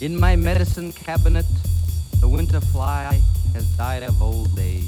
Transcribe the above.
In my medicine cabinet, the winter fly has died of old age.